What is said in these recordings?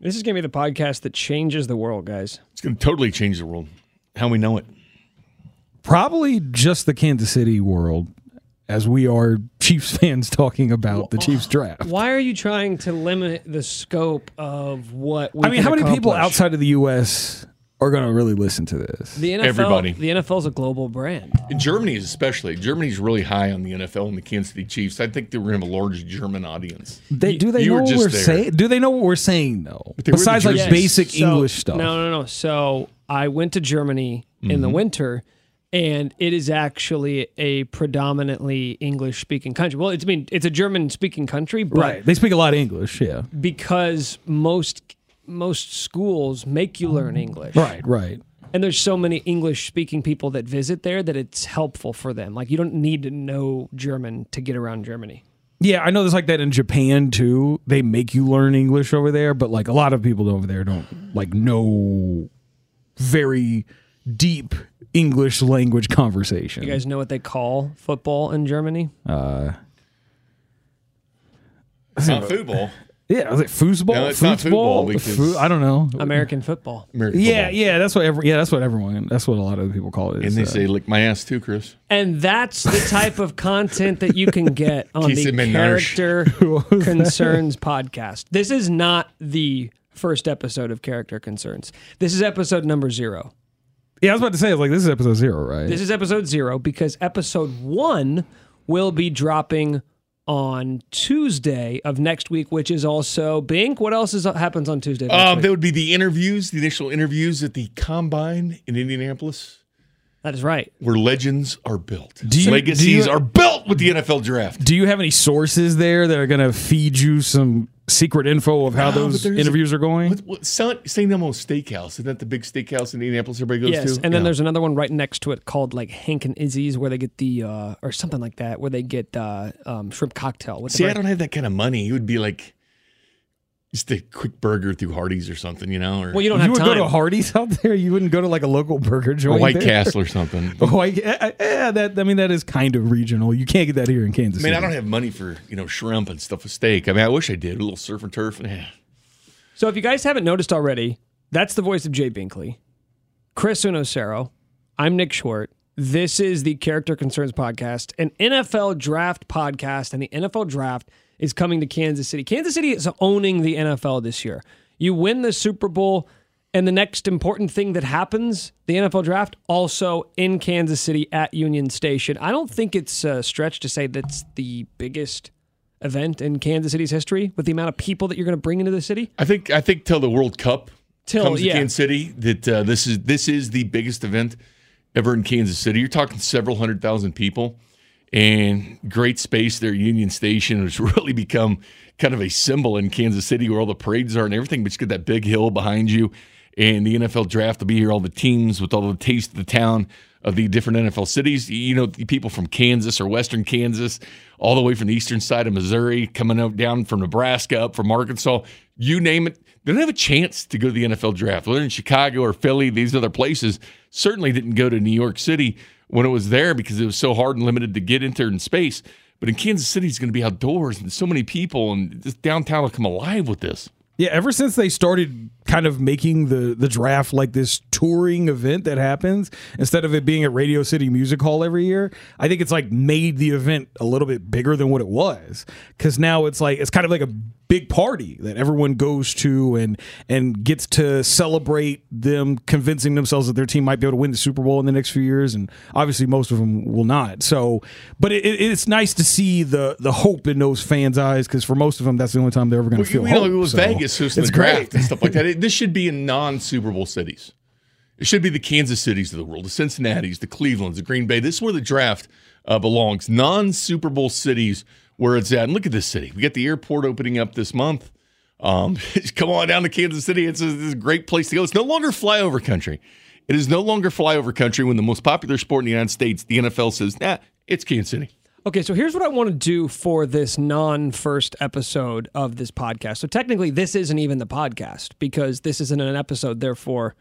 This is going to be the podcast that changes the world, guys. It's going to totally change the world. How we know it. Probably just the Kansas City world, as we are Chiefs fans talking about the Chiefs draft. Why are you trying to limit the scope of what we I mean, can how many people outside of the U.S. are going to really listen to this? the NFL? Everybody. The NFL is a global brand. In Germany, especially, Germany's really high on the NFL and the Kansas City Chiefs. I think they were going to have a large German audience. They, do they you know what we're saying? Do they know what we're saying though? they Besides like Jersey- basic So- English stuff. No, no, no. So I went to Germany in Mm-hmm. the winter, and it is actually a predominantly English speaking country. Well, it's I mean it's a German speaking country, but Right. They speak a lot of English. Yeah. because most most schools make you learn English. Right. Right. And there's so many English speaking people that visit there that it's helpful for them. Like you don't need to know German to get around Germany. Yeah, I know there's like that in Japan too. They make you learn English over there, but like a lot of people over there don't like know very deep English language conversation. You guys know what they call football in Germany? Uh It's not football. Yeah, is it foosball? No, it's not football because- Foo- I don't know. American football. American Yeah, football. yeah, that's what every, yeah, that's what everyone that's what a lot of people call it. And is, they uh, say, lick my ass too, Chris. And that's the type of content that you can get on Kiss the him. Character Concerns podcast. This is not the first episode of Character Concerns. This is episode number zero. yeah, I was about to say, I like, this is episode zero, right? This is episode zero because episode one will be dropping on Tuesday of next week, which is also Bink. What else is happens on Tuesday? of next Um, week? there would be the interviews, the initial interviews at the combine in Indianapolis, that is right. where legends are built. Do you- Legacies do you- are built with the NFL draft. Do you have any sources there that are going to feed you some secret info of how No, those there is a- interviews are going? What, what, St. St. Elmo's Steakhouse, isn't that the big steakhouse in Indianapolis everybody goes Yes, to? and then Yeah. there's another one right next to it called like Hank and Izzy's, where they get the uh, or something like that, where they get uh, um, shrimp cocktail. With the See, I don't have that kind of money. It would be like just a quick burger through Hardee's or something, you know, or well, you don't you have would time. go to Hardee's out there. You wouldn't go to like a local burger a joint. White there? Castle or something. A White, eh, eh, that I mean, that is kind of regional. You can't get that here in Kansas. I mean, I don't have money for you know shrimp and stuff with steak. I mean, I wish I did a little surf and turf. And, eh. So if you guys haven't noticed already, that's the voice of Jay Binkley, Chris Uno Cero. I'm Nick Schwerdt. This is the Character Concerns podcast, an NFL draft podcast, and the NFL draft is coming to Kansas City. Kansas City is owning the NFL this year. You win the Super Bowl, and the next important thing that happens, the NFL draft, also in Kansas City at Union Station. I don't think it's a stretch to say that's the biggest event in Kansas City's history with the amount of people that you're going to bring into the city. I think I think till the World Cup Till- comes to yeah. Kansas City that uh, this is this is the biggest event ever in Kansas City. You're talking several hundred thousand people and great space there. Union Station has really become kind of a symbol in Kansas City where all the parades are and everything. But you got that big hill behind you, and the NFL draft will be here. All the teams with all the taste of the town of the different NFL cities. You know, people from Kansas or Western Kansas, all the way from the eastern side of Missouri, coming out down from Nebraska, up from Arkansas, you name it. They don't have a chance to go to the NFL draft. Whether in Chicago or Philly, these other places certainly didn't go to New York City when it was there because it was so hard and limited to get into in space. But in Kansas City, it's going to be outdoors and so many people, and this downtown will come alive with this. Yeah, ever since they started kind of making the the draft like this touring event that happens instead of it being at Radio City Music Hall every year, I think it's like made the event a little bit bigger than what it was cuz now it's like it's kind of like a big party that everyone goes to and and gets to celebrate them convincing themselves that their team might be able to win the Super Bowl in the next few years and obviously most of them will not. So, but it, it, it's nice to see the the hope in those fans' eyes cuz for most of them that's the only time they're ever going to feel you know, hope. it was So, Vegas it's the draft great. and stuff like that. It- this should be in non Super Bowl cities. It should be the Kansas cities of the world, the Cincinnati's, the Cleveland's, the Green Bay. This is where the draft uh, belongs. Non Super Bowl cities where it's at. And look at this city. We got the airport opening up this month. Um, come on down to Kansas City. It's a, it's a great place to go. It's no longer flyover country. It is no longer flyover country when the most popular sport in the United States, the NFL, says, nah, it's Kansas City. Okay, so here's what I want to do for this non first episode of this podcast. So technically, this isn't even the podcast because this isn't an episode. Therefore,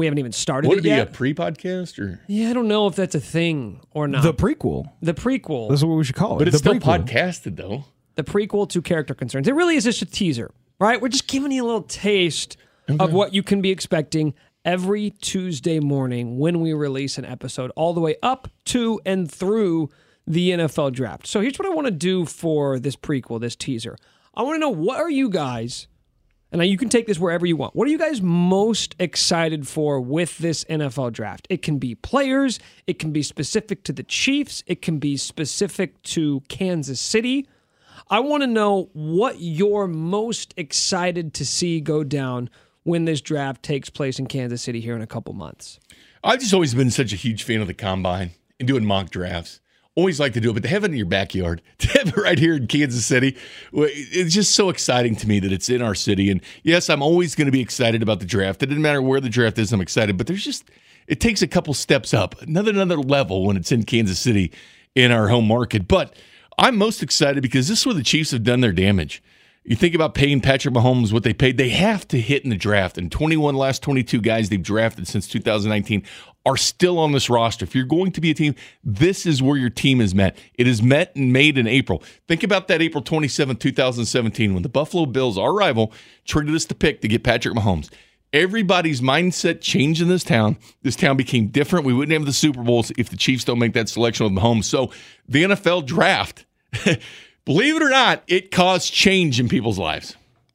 we haven't even started Would it it be yet. a pre podcast or? yeah, I don't know if that's a thing or not. The prequel. The, prequel. prequel, That's what we should call it. But it's the still prequel. podcasted, though. the prequel to character concerns. It really is just a teaser. right? We're just giving you a little taste of what you can be expecting every Tuesday morning when we release an episode, all the way up to and through the NFL draft. So here's what I want to do for this prequel, this teaser. I want to know what are you guys, and now you can take this wherever you want. What are you guys most excited for with this NFL draft? It can be players, it can be specific to the Chiefs, it can be specific to Kansas City. I want to know what you're most excited to see go down when this draft takes place in Kansas City here in a couple months. I've just always been such a huge fan of the combine and doing mock drafts. Always like to do it, but to have it in your backyard, to have it right here in Kansas City, it's just so exciting to me that it's in our city. And yes, I'm always going to be excited about the draft. It doesn't matter where the draft is, I'm excited. But there's just it takes a couple steps up, another another level when it's in Kansas City in our home market. But I'm most excited because this is where the Chiefs have done their damage. You think about paying Patrick Mahomes what they paid, they have to hit in the draft. And 21 last 22 guys they've drafted since 2019 are still on this roster. If you're going to be a team, this is where your team is met. It is met and made in April. Think about that April 27, 2017, when the Buffalo Bills, our rival, traded us the pick to get Patrick Mahomes. Everybody's mindset changed in this town. This town became different. We wouldn't have the Super Bowls if the Chiefs don't make that selection with Mahomes. So the NFL draft believe it or not, it caused change in people's lives.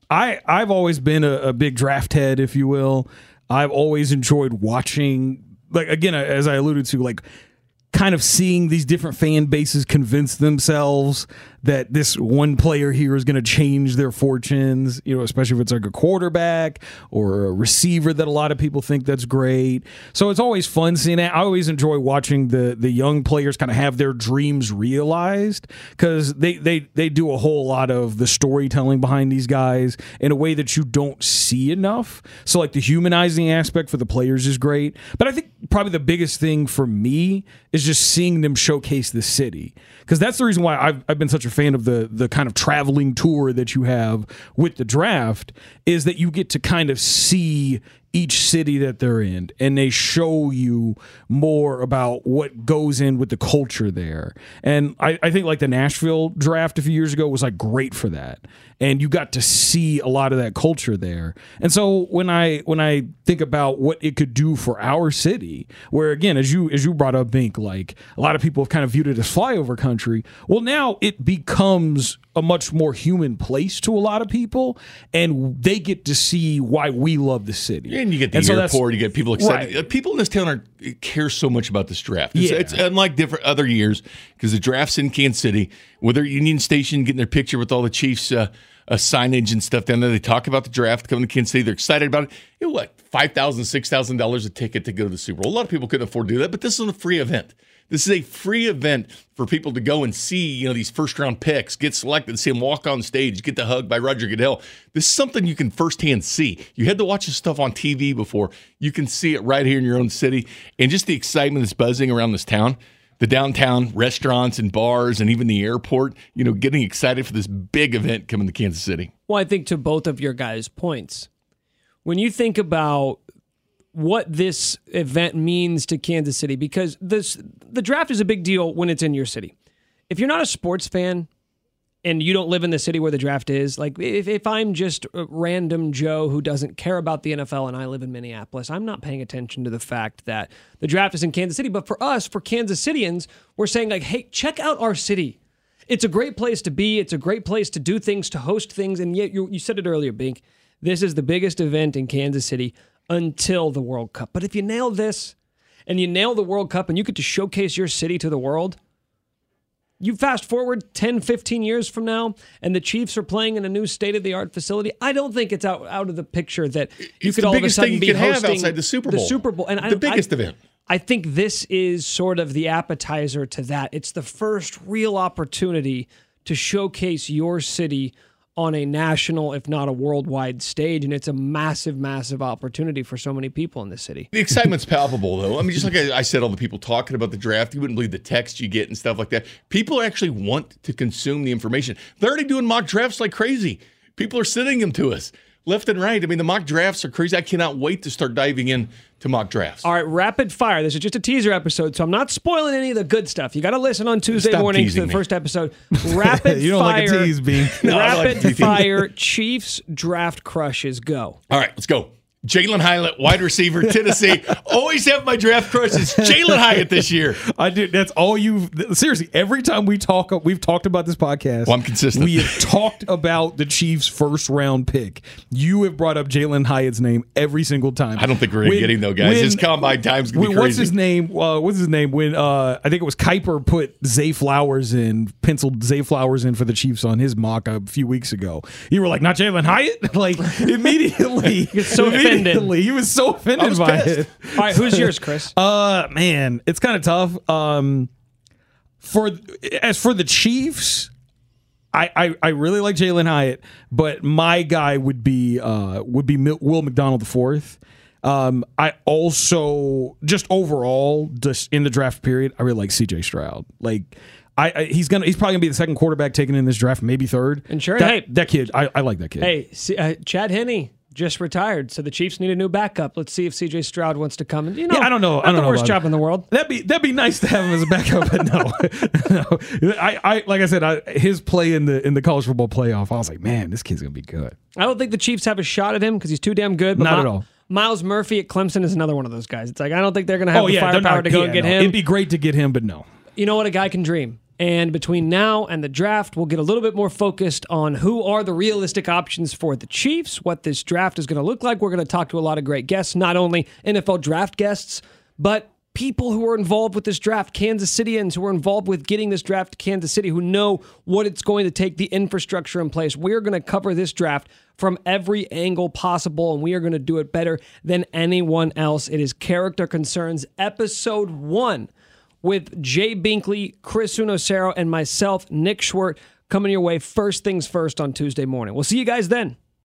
I I've always been a, a, big draft head, if you will. I've always enjoyed watching, like again, as I alluded to, like kind of seeing these different fan bases convince themselves that this one player here is going to change their fortunes, you know, especially if it's like a quarterback or a receiver that a lot of people think that's great. So it's always fun seeing that. I always enjoy watching the the young players kind of have their dreams realized because they, they they do a whole lot of the storytelling behind these guys in a way that you don't see enough. So like the humanizing aspect for the players is great. But I think probably the biggest thing for me is just seeing them showcase the city because that's the reason why I've, I've been such a fan of the the kind of traveling tour that you have with the draft is that you get to kind of see each city that they're in and they show you more about what goes in with the culture there. And I, I, think like the nashville draft a few years ago was like great for that. And you got to see a lot of that culture there. And so when i when i think about what it could do for our city where again as you as you brought up bink like a lot of people have kind of viewed it as flyover country well now it becomes a much more human place to a lot of people, and they get to see why we love the city. You get the and airport, so you get people excited. Right. People in this town are care so much about this draft. It's, yeah. it's unlike different other years because the draft's in Kansas City, where they're Union Station getting their picture with all the Chiefs. Uh, uh, signage and stuff down there. They talk about the draft coming to Kansas City. They're excited about it. You know what? Five thousand, six thousand dollars a ticket to go to the Super Bowl. A lot of people couldn't afford to do that, but this is a free event. This is a free event for people to go and see, you know, these first round picks, get selected, see them walk on stage, get the hug by Roger Goodell. This is something you can firsthand see. You had to watch this stuff on TV before. You can see it right here in your own city. And just the excitement that's buzzing around this town the downtown restaurants and bars and even the airport, you know, getting excited for this big event coming to Kansas City. Well, I think to both of your guys' points, when you think about what this event means to Kansas City because this the draft is a big deal when it's in your city. If you're not a sports fan and you don't live in the city where the draft is, like if, if I'm just a random Joe who doesn't care about the NFL and I live in Minneapolis, I'm not paying attention to the fact that the draft is in Kansas City. But for us, for Kansas Cityans, we're saying like, hey, check out our city. It's a great place to be. It's a great place to do things, to host things. And yet, you, you said it earlier, Bink. This is the biggest event in Kansas City until the World Cup. But if you nail this and you nail the World Cup and you get to showcase your city to the world, you fast forward 10, 15 years from now, and the Chiefs are playing in a new state of the art facility. I don't think it's out, out of the picture that you it's could all of a sudden be hosting outside the Super Bowl. The Super Bowl, and the I, biggest I, event. I think this is sort of the appetizer to that. It's the first real opportunity to showcase your city on a national, if not a worldwide stage. And it's a massive, massive opportunity for so many people in the city. The excitement's palpable, though. I mean, just like I, said, all the people talking about the draft, you wouldn't believe the text you get and stuff like that. People actually want to consume the information. They're already doing mock drafts like crazy. People are sending them to us. Left and right. I mean, the mock drafts are crazy. I cannot wait to start diving in to mock drafts. All right, rapid fire. This is just a teaser episode, so I'm not spoiling any of the good stuff. You got to listen on Tuesday Stop mornings to the me. first episode. Rapid you don't fire. like a tease, Bean. No, I like rapid fire Chiefs draft crushes. Go. All right, let's go. Jalin Hyatt, wide receiver, Tennessee. Always have my draft crushes. Jalin Hyatt this year. I do. That's all you. Seriously, every time we talk, we've talked about this podcast. Well, I'm consistent. We have talked about the Chiefs' first round pick. You have brought up Jalin Hyatt's name every single time. I don't think we're gonna When- get him though, guys. when- His combine time's gonna be crazy. What's his name? Uh, what's his name? When uh, I think it was Kiper put Zay Flowers in, penciled Zay Flowers in for the Chiefs on his mock up a few weeks ago. You were like, not Jalin Hyatt, like immediately. so offended. immediately. He was so offended was by pissed. it. All right, who's yours, Chris? Uh, man, it's kind of tough. Um, for as for the Chiefs, I I, I really like Jalin Hyatt, but my guy would be uh would be Mil- Will McDonald the fourth. Um, I also just overall just in the draft period, I really like C.J. Stroud. Like. I, I, he's gonna. He's probably gonna be the second quarterback taken in this draft, maybe third. And sure, that, hey- that kid, I, I like that kid. hey, see, uh, Chad Henne just retired, so the Chiefs need a new backup. Let's see if CJ Stroud wants to come. And you know, Yeah, I don't know. Not I don't the know worst job it. in the world. That'd be that'd be nice to have him as a backup, but no, no. I, I like I said, I, his play in the in the college football playoff, I was like, man, this kid's gonna be good. I don't think the Chiefs have a shot at him because he's too damn good. But Not Mi- at all. Myles Murphy at Clemson is another one of those guys. It's like I don't think they're going to oh, have Oh the yeah, firepower not- to go yeah, and get no. him. It'd be great to get him, but no. you know what? A guy can dream. And between now and the draft, we'll get a little bit more focused on who are the realistic options for the Chiefs, what this draft is going to look like. We're going to talk to a lot of great guests, not only NFL draft guests, but people who are involved with this draft, Kansas Cityans who are involved with getting this draft to Kansas City, who know what it's going to take, the infrastructure in place. We're going to cover this draft from every angle possible, and we are going to do it better than anyone else. It is Character Concerns, episode one with Jay Binkley, Chris Uno Cero, and myself, Nick Schwerdt, coming your way first things first on Tuesday morning. We'll see you guys then.